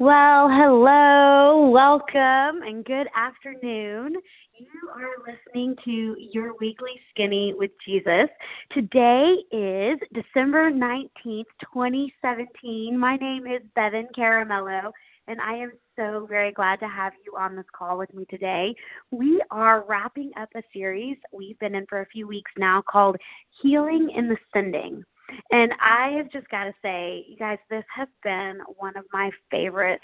Well, hello, welcome, and good afternoon. You are listening to Your Weekly Skinny with Jesus. Today is December 19th, 2017. My name is Bevan Caramello, and I am so very glad to have you on this call with me today. We are wrapping up a series we've been in for a few weeks now called Healing in the Sending. And I have just got to say, you guys, this has been one of my favorite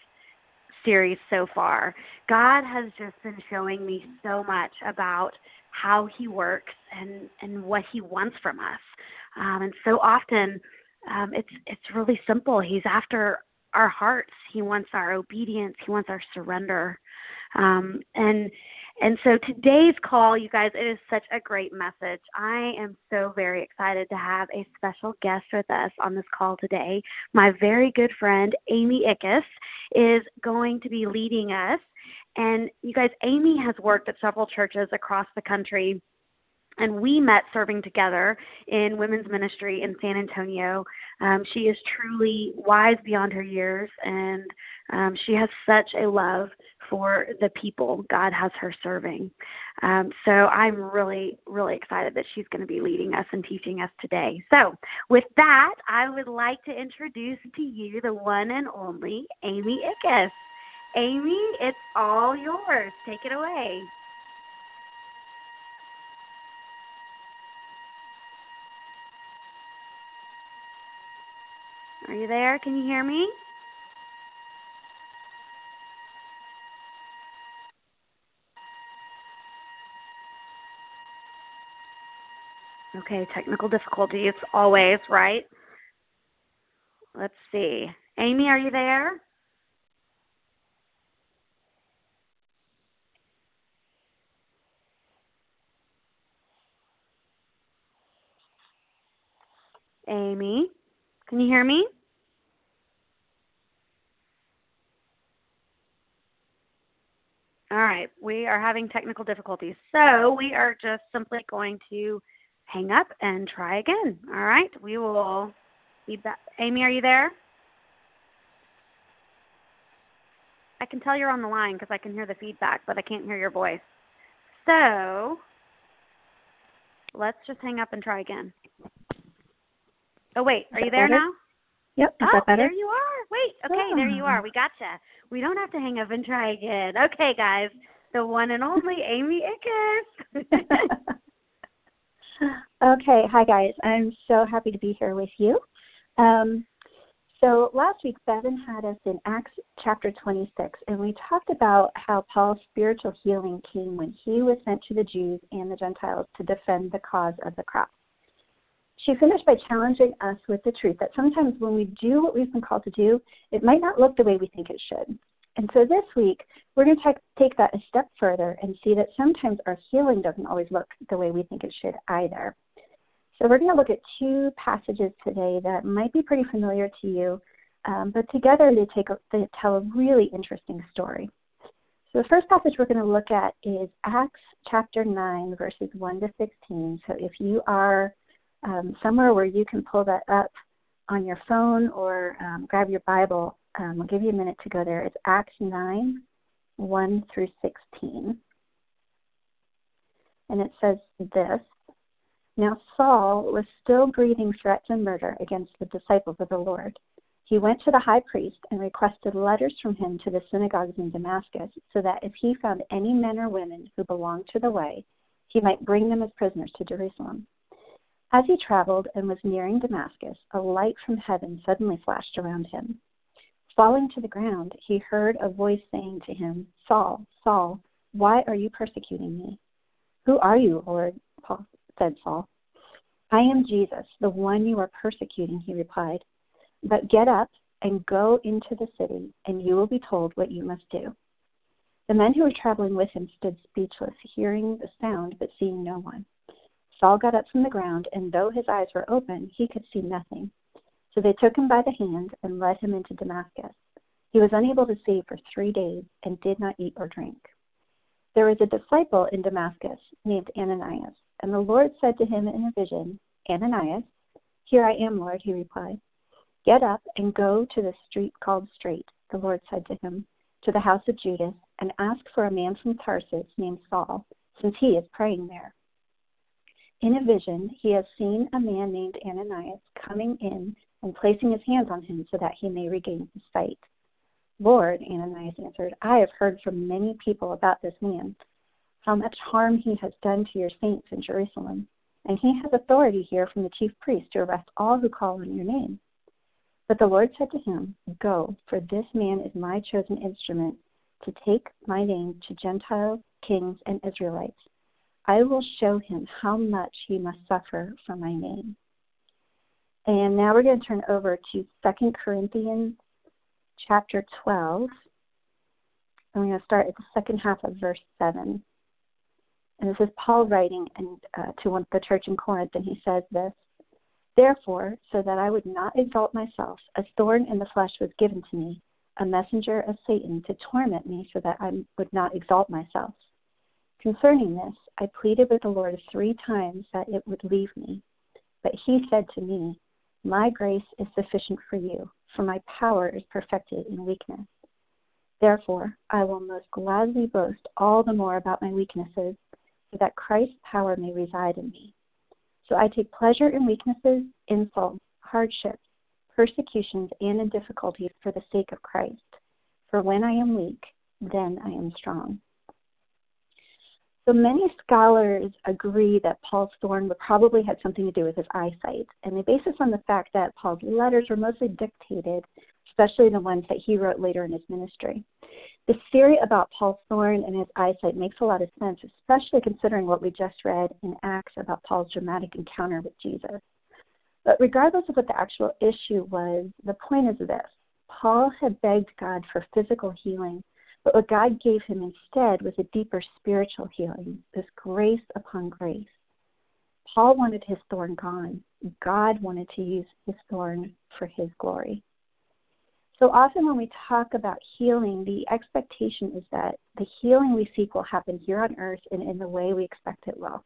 series so far. God has just been showing me so much about how He works and and what He wants from us. Um, and so often, um, it's it's really simple. He's after our hearts. He wants our obedience. He wants our surrender. Um, and and so today's call, you guys, it is such a great message. I am so very excited to have a special guest with us on this call today. My very good friend, Amy Ickes, is going to be leading us. And you guys, Amy has worked at several churches across the country and we met serving together in women's ministry in San Antonio. Um, she is truly wise beyond her years, and um, she has such a love for the people God has her serving. Um, so I'm really, really excited that she's going to be leading us and teaching us today. So, with that, I would like to introduce to you the one and only Amy Ickes. Amy, it's all yours. Take it away. Are you there? Can you hear me? Okay, technical difficulties always, right? Let's see. Amy, are you there? Amy, can you hear me? All right, we are having technical difficulties. So we are just simply going to hang up and try again. All right, we will be back. Amy, are you there? I can tell you're on the line because I can hear the feedback, but I can't hear your voice. So let's just hang up and try again. Oh wait, are you there better? now? Yep, is oh, that better? there you are. Wait, okay, there you are. We gotcha. We don't have to hang up and try again. Okay, guys, the one and only Amy Ickes. okay, hi guys. I'm so happy to be here with you. Um, so last week, Bevan had us in Acts chapter 26, and we talked about how Paul's spiritual healing came when he was sent to the Jews and the Gentiles to defend the cause of the cross. She finished by challenging us with the truth that sometimes when we do what we've been called to do, it might not look the way we think it should. And so this week, we're going to take that a step further and see that sometimes our healing doesn't always look the way we think it should either. So we're going to look at two passages today that might be pretty familiar to you, um, but together they, take a, they tell a really interesting story. So the first passage we're going to look at is Acts chapter 9, verses 1 to 16. So if you are um, somewhere where you can pull that up on your phone or um, grab your Bible. Um, I'll give you a minute to go there. It's Acts 9 1 through 16. And it says this Now Saul was still breathing threats and murder against the disciples of the Lord. He went to the high priest and requested letters from him to the synagogues in Damascus, so that if he found any men or women who belonged to the way, he might bring them as prisoners to Jerusalem. As he traveled and was nearing Damascus, a light from heaven suddenly flashed around him. Falling to the ground, he heard a voice saying to him, Saul, Saul, why are you persecuting me? Who are you, Lord? Paul said Saul. I am Jesus, the one you are persecuting, he replied. But get up and go into the city, and you will be told what you must do. The men who were traveling with him stood speechless, hearing the sound but seeing no one. Saul got up from the ground, and though his eyes were open, he could see nothing. So they took him by the hand and led him into Damascus. He was unable to see for three days and did not eat or drink. There was a disciple in Damascus named Ananias, and the Lord said to him in a vision, Ananias, here I am, Lord, he replied. Get up and go to the street called Straight. The Lord said to him, To the house of Judas, and ask for a man from Tarsus named Saul, since he is praying there. In a vision, he has seen a man named Ananias coming in and placing his hands on him so that he may regain his sight. Lord, Ananias answered, I have heard from many people about this man, how much harm he has done to your saints in Jerusalem, and he has authority here from the chief priest to arrest all who call on your name. But the Lord said to him, Go, for this man is my chosen instrument to take my name to Gentiles, kings, and Israelites. I will show him how much he must suffer for my name. And now we're going to turn over to Second Corinthians chapter 12. And we're going to start at the second half of verse 7. And this is Paul writing and, uh, to one, the church in Corinth, and he says this Therefore, so that I would not exalt myself, a thorn in the flesh was given to me, a messenger of Satan to torment me so that I would not exalt myself. Concerning this, I pleaded with the Lord three times that it would leave me. But he said to me, My grace is sufficient for you for my power is perfected in weakness. Therefore, I will most gladly boast all the more about my weaknesses, so that Christ's power may reside in me. So I take pleasure in weaknesses, insults, hardships, persecutions, and in difficulties for the sake of Christ. For when I am weak, then I am strong. So many scholars agree that Paul's thorn would probably had something to do with his eyesight, and they base this on the fact that Paul's letters were mostly dictated, especially the ones that he wrote later in his ministry. The theory about Paul's thorn and his eyesight makes a lot of sense, especially considering what we just read in Acts about Paul's dramatic encounter with Jesus. But regardless of what the actual issue was, the point is this Paul had begged God for physical healing but what God gave him instead was a deeper spiritual healing, this grace upon grace. Paul wanted his thorn gone. God wanted to use his thorn for his glory. So often when we talk about healing, the expectation is that the healing we seek will happen here on earth and in the way we expect it will.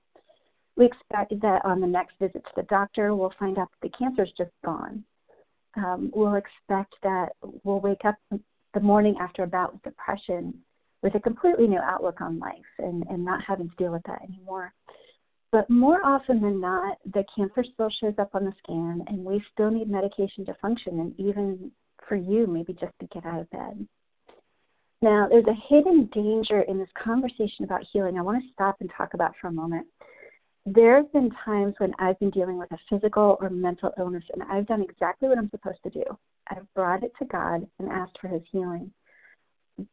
We expect that on the next visit to the doctor, we'll find out that the cancer is just gone. Um, we'll expect that we'll wake up the morning after a bout with depression with a completely new outlook on life and, and not having to deal with that anymore. But more often than not, the cancer still shows up on the scan, and we still need medication to function, and even for you, maybe just to get out of bed. Now, there's a hidden danger in this conversation about healing I want to stop and talk about for a moment. There have been times when I've been dealing with a physical or mental illness, and I've done exactly what I'm supposed to do. I've brought it to God and asked for His healing.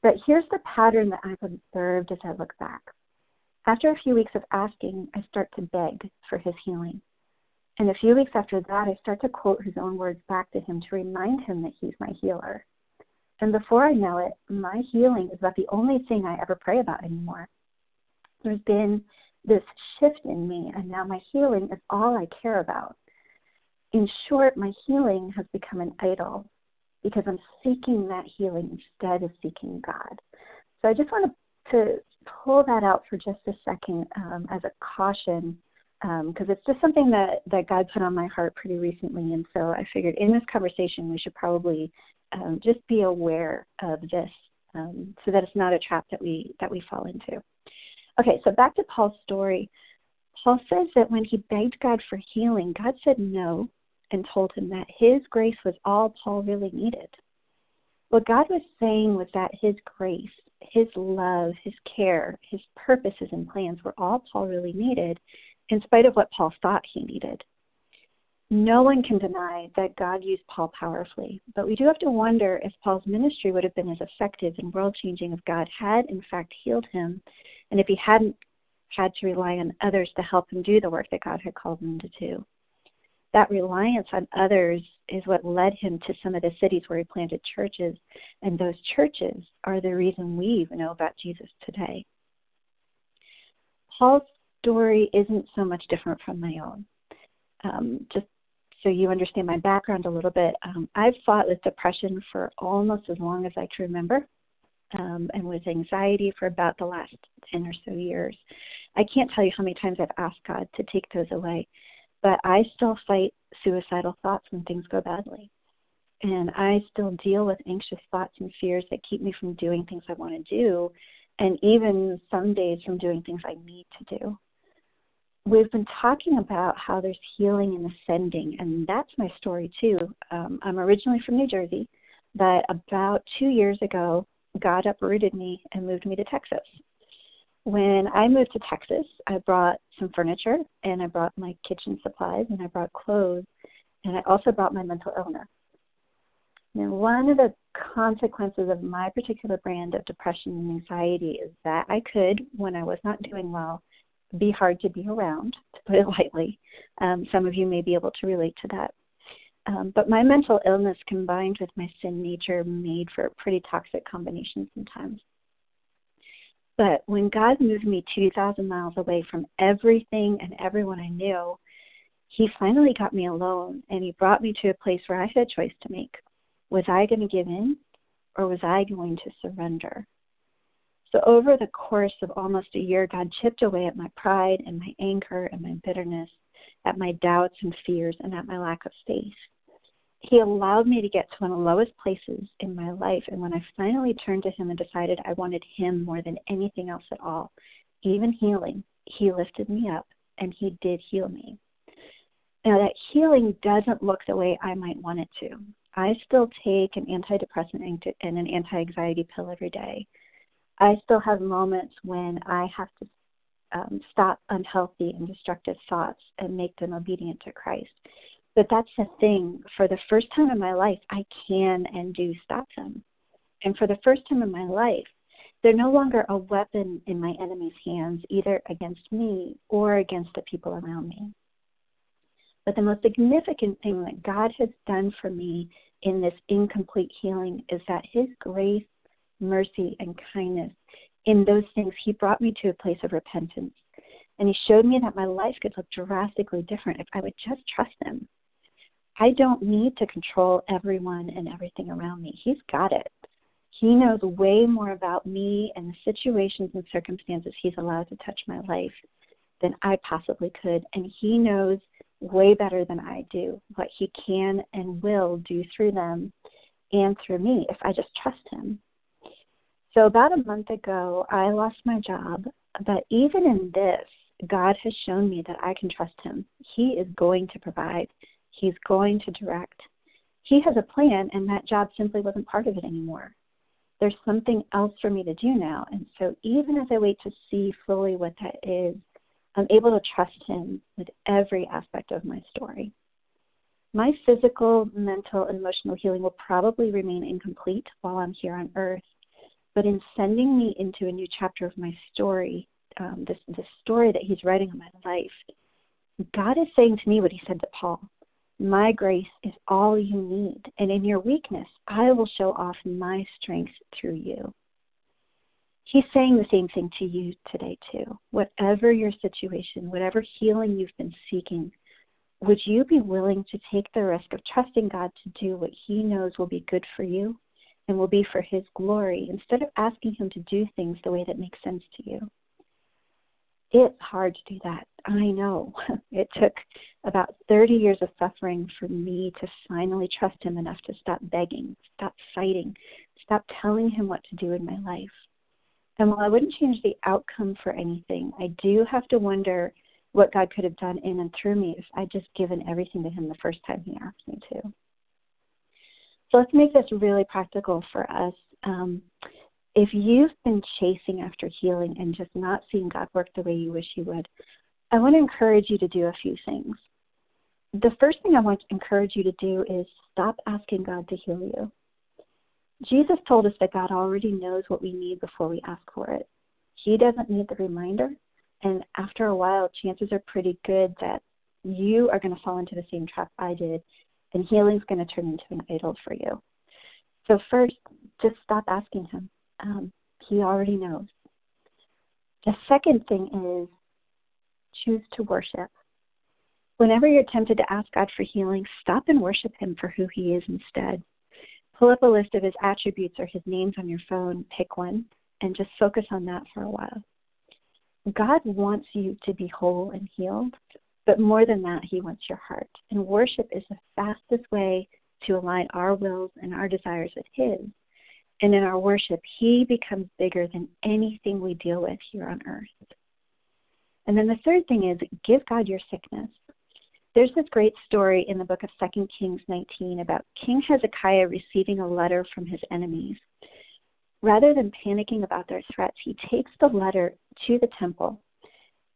But here's the pattern that I've observed as I look back. After a few weeks of asking, I start to beg for His healing. And a few weeks after that, I start to quote His own words back to Him to remind Him that He's my healer. And before I know it, my healing is about the only thing I ever pray about anymore. There's been this shift in me, and now my healing is all I care about. In short, my healing has become an idol because I'm seeking that healing instead of seeking God. So I just want to pull that out for just a second um, as a caution because um, it's just something that, that God put on my heart pretty recently. And so I figured in this conversation we should probably um, just be aware of this um, so that it's not a trap that we that we fall into. Okay, so back to Paul's story. Paul says that when he begged God for healing, God said no and told him that his grace was all Paul really needed. What God was saying was that his grace, his love, his care, his purposes and plans were all Paul really needed, in spite of what Paul thought he needed. No one can deny that God used Paul powerfully, but we do have to wonder if Paul's ministry would have been as effective and world changing if God had, in fact, healed him, and if he hadn't had to rely on others to help him do the work that God had called him to do. That reliance on others is what led him to some of the cities where he planted churches, and those churches are the reason we even know about Jesus today. Paul's story isn't so much different from my own. Um, just so you understand my background a little bit, um, I've fought with depression for almost as long as I can remember, um, and with anxiety for about the last 10 or so years. I can't tell you how many times I've asked God to take those away, but I still fight suicidal thoughts when things go badly. and I still deal with anxious thoughts and fears that keep me from doing things I want to do, and even some days from doing things I need to do. We've been talking about how there's healing and ascending, and that's my story too. Um, I'm originally from New Jersey, but about two years ago, God uprooted me and moved me to Texas. When I moved to Texas, I brought some furniture and I brought my kitchen supplies and I brought clothes and I also brought my mental illness. Now, one of the consequences of my particular brand of depression and anxiety is that I could, when I was not doing well, be hard to be around, to put it lightly. Um, some of you may be able to relate to that. Um, but my mental illness combined with my sin nature made for a pretty toxic combination sometimes. But when God moved me 2,000 miles away from everything and everyone I knew, He finally got me alone and He brought me to a place where I had a choice to make. Was I going to give in or was I going to surrender? So, over the course of almost a year, God chipped away at my pride and my anger and my bitterness, at my doubts and fears, and at my lack of faith. He allowed me to get to one of the lowest places in my life. And when I finally turned to Him and decided I wanted Him more than anything else at all, even healing, He lifted me up and He did heal me. Now, that healing doesn't look the way I might want it to. I still take an antidepressant and an anti anxiety pill every day. I still have moments when I have to um, stop unhealthy and destructive thoughts and make them obedient to Christ. But that's the thing. For the first time in my life, I can and do stop them. And for the first time in my life, they're no longer a weapon in my enemy's hands, either against me or against the people around me. But the most significant thing that God has done for me in this incomplete healing is that His grace mercy, and kindness. In those things, He brought me to a place of repentance. And He showed me that my life could look drastically different if I would just trust Him. I don't need to control everyone and everything around me. He's got it. He knows way more about me and the situations and circumstances He's allowed to touch my life than I possibly could. And He knows way better than I do what He can and will do through them and through me if I just trust Him. So, about a month ago, I lost my job, but even in this, God has shown me that I can trust Him. He is going to provide, He's going to direct. He has a plan, and that job simply wasn't part of it anymore. There's something else for me to do now. And so, even as I wait to see fully what that is, I'm able to trust Him with every aspect of my story. My physical, mental, and emotional healing will probably remain incomplete while I'm here on earth but in sending me into a new chapter of my story, um, this, this story that He's writing on my life, God is saying to me what He said to Paul My grace is all you need, and in your weakness, I will show off my strength through you. He's saying the same thing to you today, too. Whatever your situation, whatever healing you've been seeking, would you be willing to take the risk of trusting God to do what He knows will be good for you and will be for His glory instead of asking Him to do things the way that makes sense to you. It's hard to do that. I know. It took about 30 years of suffering for me to finally trust Him enough to stop begging, stop fighting, stop telling Him what to do in my life. And while I wouldn't change the outcome for anything, I do have to wonder what God could have done in and through me if I'd just given everything to Him the first time He asked me to. So let's make this really practical for us. Um, if you've been chasing after healing and just not seeing God work the way you wish He would, I want to encourage you to do a few things. The first thing I want to encourage you to do is stop asking God to heal you. Jesus told us that God already knows what we need before we ask for it. He doesn't need the reminder, and after a while, chances are pretty good that you are going to fall into the same trap I did then healing's going to turn into an idol for you. So, first, just stop asking Him. Um, he already knows. The second thing is choose to worship. Whenever you're tempted to ask God for healing, stop and worship Him for who He is instead. Pull up a list of His attributes or His names on your phone, pick one, and just focus on that for a while. God wants you to be whole and healed, but more than that, He wants your heart. And worship is the fastest way to align our wills and our desires with His. And in our worship, He becomes bigger than anything we deal with here on earth. And then the third thing is give God your sickness. There's this great story in the book of 2 Kings 19 about King Hezekiah receiving a letter from his enemies. Rather than panicking about their threats, he takes the letter to the temple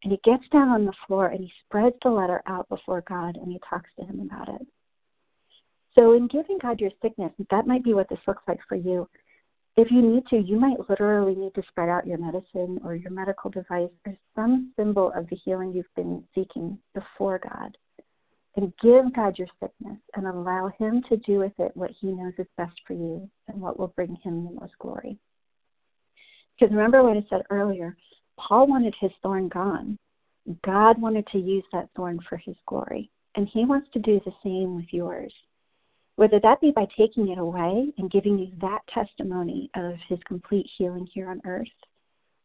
and he gets down on the floor and he spreads the letter out before God and he talks to him about it. So, in giving God your sickness, that might be what this looks like for you. If you need to, you might literally need to spread out your medicine or your medical device or some symbol of the healing you've been seeking before God. And give God your sickness and allow Him to do with it what He knows is best for you and what will bring Him the most glory. Because remember what I said earlier Paul wanted his thorn gone. God wanted to use that thorn for his glory, and he wants to do the same with yours. Whether that be by taking it away and giving you that testimony of his complete healing here on earth,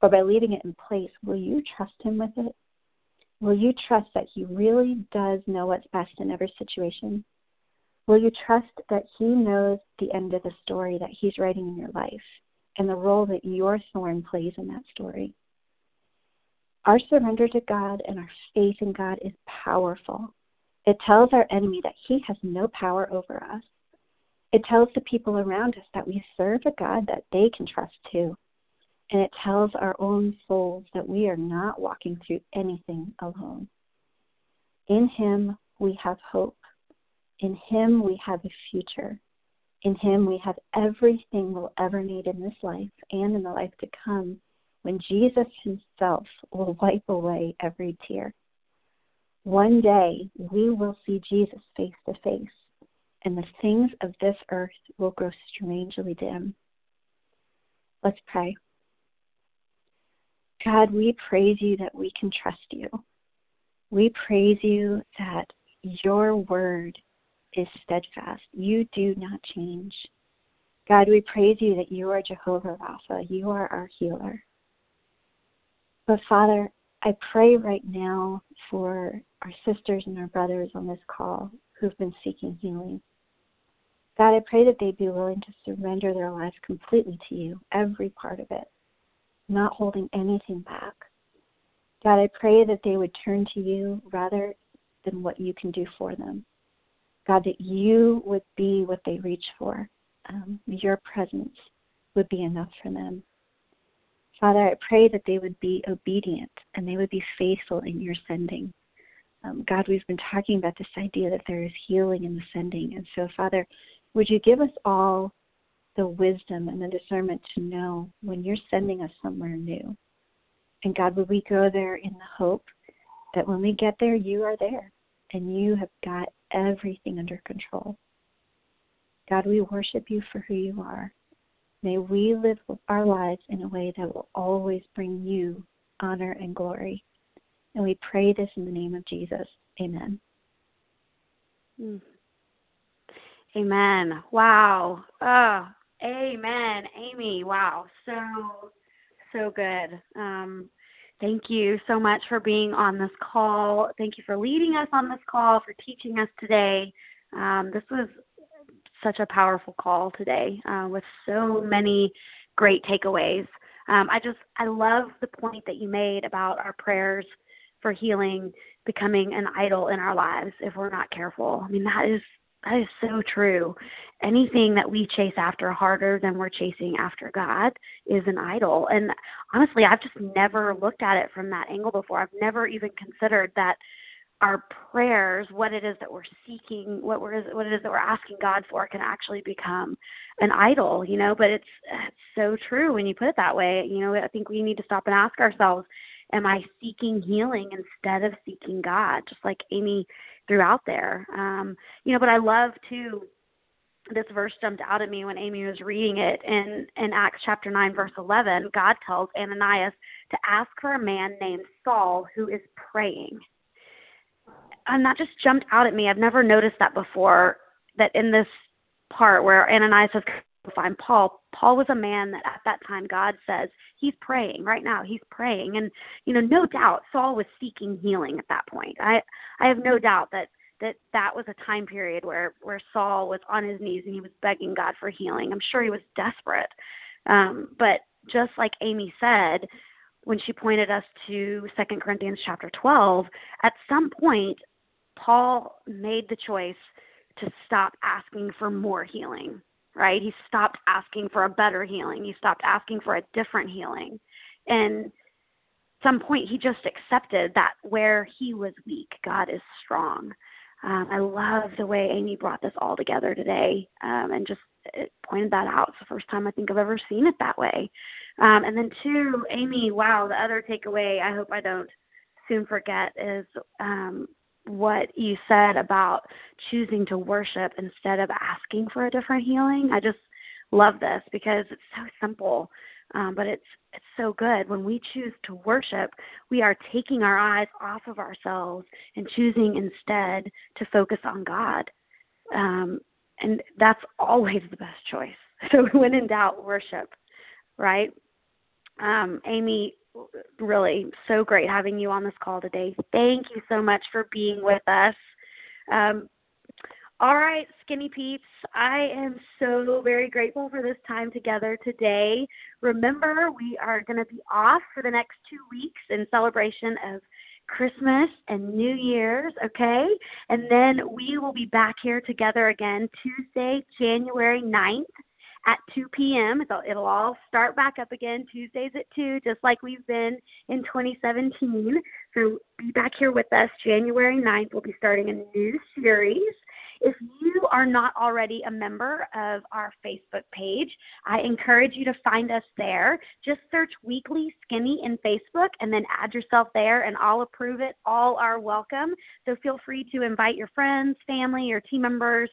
or by leaving it in place, will you trust him with it? Will you trust that he really does know what's best in every situation? Will you trust that he knows the end of the story that he's writing in your life and the role that your thorn plays in that story? Our surrender to God and our faith in God is powerful. It tells our enemy that he has no power over us. It tells the people around us that we serve a God that they can trust too. And it tells our own souls that we are not walking through anything alone. In Him we have hope. In Him we have a future. In Him we have everything we'll ever need in this life and in the life to come when Jesus himself will wipe away every tear. One day we will see Jesus face to face, and the things of this earth will grow strangely dim. Let's pray. God, we praise you that we can trust you. We praise you that your word is steadfast. You do not change. God, we praise you that you are Jehovah Rapha. You are our healer. But Father, I pray right now for our sisters and our brothers on this call who've been seeking healing. God, I pray that they'd be willing to surrender their lives completely to you, every part of it, not holding anything back. God, I pray that they would turn to you rather than what you can do for them. God, that you would be what they reach for. Um, your presence would be enough for them. Father, I pray that they would be obedient and they would be faithful in your sending. Um, God, we've been talking about this idea that there is healing in the sending. And so, Father, would you give us all the wisdom and the discernment to know when you're sending us somewhere new? And God, would we go there in the hope that when we get there, you are there and you have got everything under control. God, we worship you for who you are. May we live our lives in a way that will always bring you honor and glory. And we pray this in the name of Jesus. Amen. Mm. Amen. Wow. Oh, amen. Amy, wow. So, so good. Um, thank you so much for being on this call. Thank you for leading us on this call, for teaching us today. Um, this was such a powerful call today uh, with so many great takeaways. Um, I just I love the point that you made about our prayers for healing becoming an idol in our lives if we're not careful. I mean that is that is so true. Anything that we chase after harder than we're chasing after God is an idol. And honestly, I've just never looked at it from that angle before. I've never even considered that our prayers, what it is that we're seeking, what we're what it is that we're asking God for, can actually become an idol, you know. But it's, it's so true when you put it that way. You know, I think we need to stop and ask ourselves, am I seeking healing instead of seeking God? Just like Amy threw out there, um, you know. But I love too. This verse jumped out at me when Amy was reading it in in Acts chapter nine, verse eleven. God tells Ananias to ask for a man named Saul who is praying and that just jumped out at me. I've never noticed that before. That in this part where Ananias says, find Paul. Paul was a man that at that time God says he's praying right now. He's praying, and you know, no doubt Saul was seeking healing at that point. I I have no doubt that that that was a time period where where Saul was on his knees and he was begging God for healing. I'm sure he was desperate. Um, but just like Amy said, when she pointed us to Second Corinthians chapter 12, at some point Paul made the choice to stop asking for more healing, right? He stopped asking for a better healing. He stopped asking for a different healing. And at some point he just accepted that where he was weak, God is strong. Um, I love the way Amy brought this all together today um, and just pointed that out. It's the first time I think I've ever seen it that way. Um, and then, two, Amy, wow, the other takeaway I hope I don't soon forget is um, what you said about choosing to worship instead of asking for a different healing. I just love this because it's so simple, um, but it's it's so good. When we choose to worship, we are taking our eyes off of ourselves and choosing instead to focus on God, um, and that's always the best choice. So when in doubt, worship, right? Um, Amy, really so great having you on this call today. Thank you so much for being with us. Um, all right, Skinny Peeps, I am so very grateful for this time together today. Remember, we are going to be off for the next two weeks in celebration of Christmas and New Year's, okay? And then we will be back here together again Tuesday, January 9th at 2 p.m. So it'll all start back up again Tuesdays at 2, just like we've been in 2017. So be back here with us January 9th. We'll be starting a new series. If you are not already a member of our Facebook page, I encourage you to find us there. Just search Weekly Skinny in Facebook and then add yourself there, and I'll approve it. All are welcome. So feel free to invite your friends, family, or team members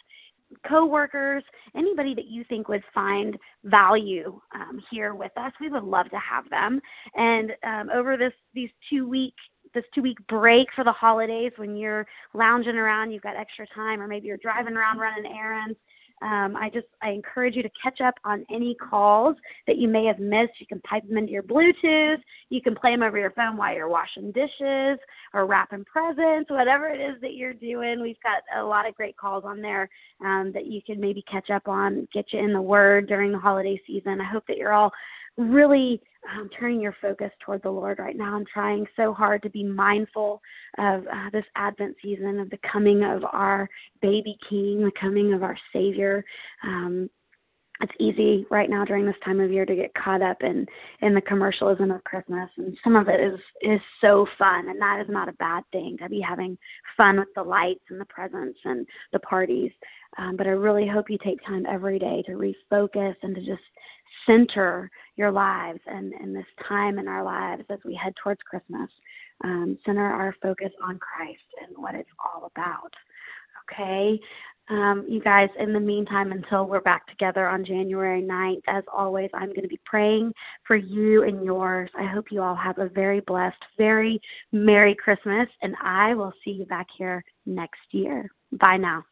coworkers, anybody that you think would find value um, here with us. We would love to have them. And um, over this these two week this two week break for the holidays, when you're lounging around, you've got extra time, or maybe you're driving around running errands. Um, I just I encourage you to catch up on any calls that you may have missed. You can pipe them into your Bluetooth. You can play them over your phone while you're washing dishes or wrapping presents, whatever it is that you're doing. We've got a lot of great calls on there um, that you can maybe catch up on, get you in the Word during the holiday season. I hope that you're all really um, turning your focus toward the Lord right now and trying so hard to be mindful of uh, this Advent season, of the coming of our baby King, the coming of our Savior. Um, it's easy right now during this time of year to get caught up in in the commercialism of Christmas, and some of it is is so fun, and that is not a bad thing to be having fun with the lights and the presents and the parties. Um, but I really hope you take time every day to refocus and to just center your lives and, and this time in our lives as we head towards Christmas. Um, center our focus on Christ and what it's all about. Okay? Um, you guys, in the meantime, until we're back together on January 9th, as always, I'm going to be praying for you and yours. I hope you all have a very blessed, very Merry Christmas, and I will see you back here next year. Bye now.